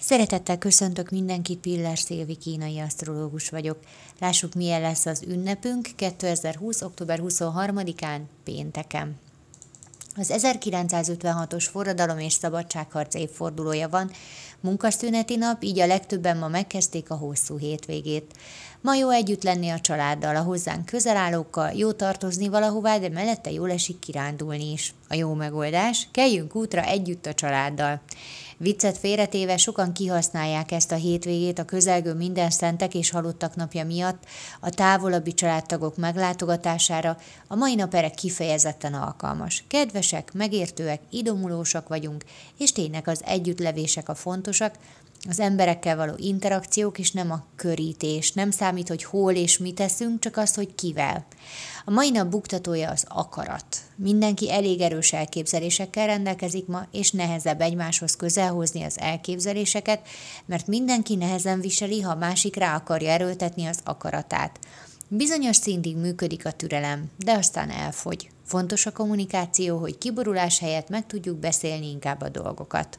Szeretettel köszöntök mindenkit, Piller Szilvi kínai asztrológus vagyok. Lássuk, milyen lesz az ünnepünk 2020. október 23-án, pénteken. Az 1956-os forradalom és szabadságharc évfordulója van, munkaszüneti nap, így a legtöbben ma megkezdték a hosszú hétvégét. Ma jó együtt lenni a családdal, a hozzánk közel állókkal, jó tartozni valahová, de mellette jól esik kirándulni is. A jó megoldás, keljünk útra együtt a családdal. Viccet félretéve sokan kihasználják ezt a hétvégét a közelgő minden szentek és halottak napja miatt a távolabbi családtagok meglátogatására, a mai nap erre kifejezetten alkalmas. Kedvesek, megértőek, idomulósak vagyunk, és tényleg az együttlevések a fontosak, az emberekkel való interakciók, és nem a körítés. Nem számít, hogy hol és mit teszünk, csak az, hogy kivel. A mai nap buktatója az akarat. Mindenki elég erős elképzelésekkel rendelkezik ma, és nehezebb egymáshoz közelhozni az elképzeléseket, mert mindenki nehezen viseli, ha másik rá akarja erőltetni az akaratát. Bizonyos szintig működik a türelem, de aztán elfogy. Fontos a kommunikáció, hogy kiborulás helyett meg tudjuk beszélni inkább a dolgokat.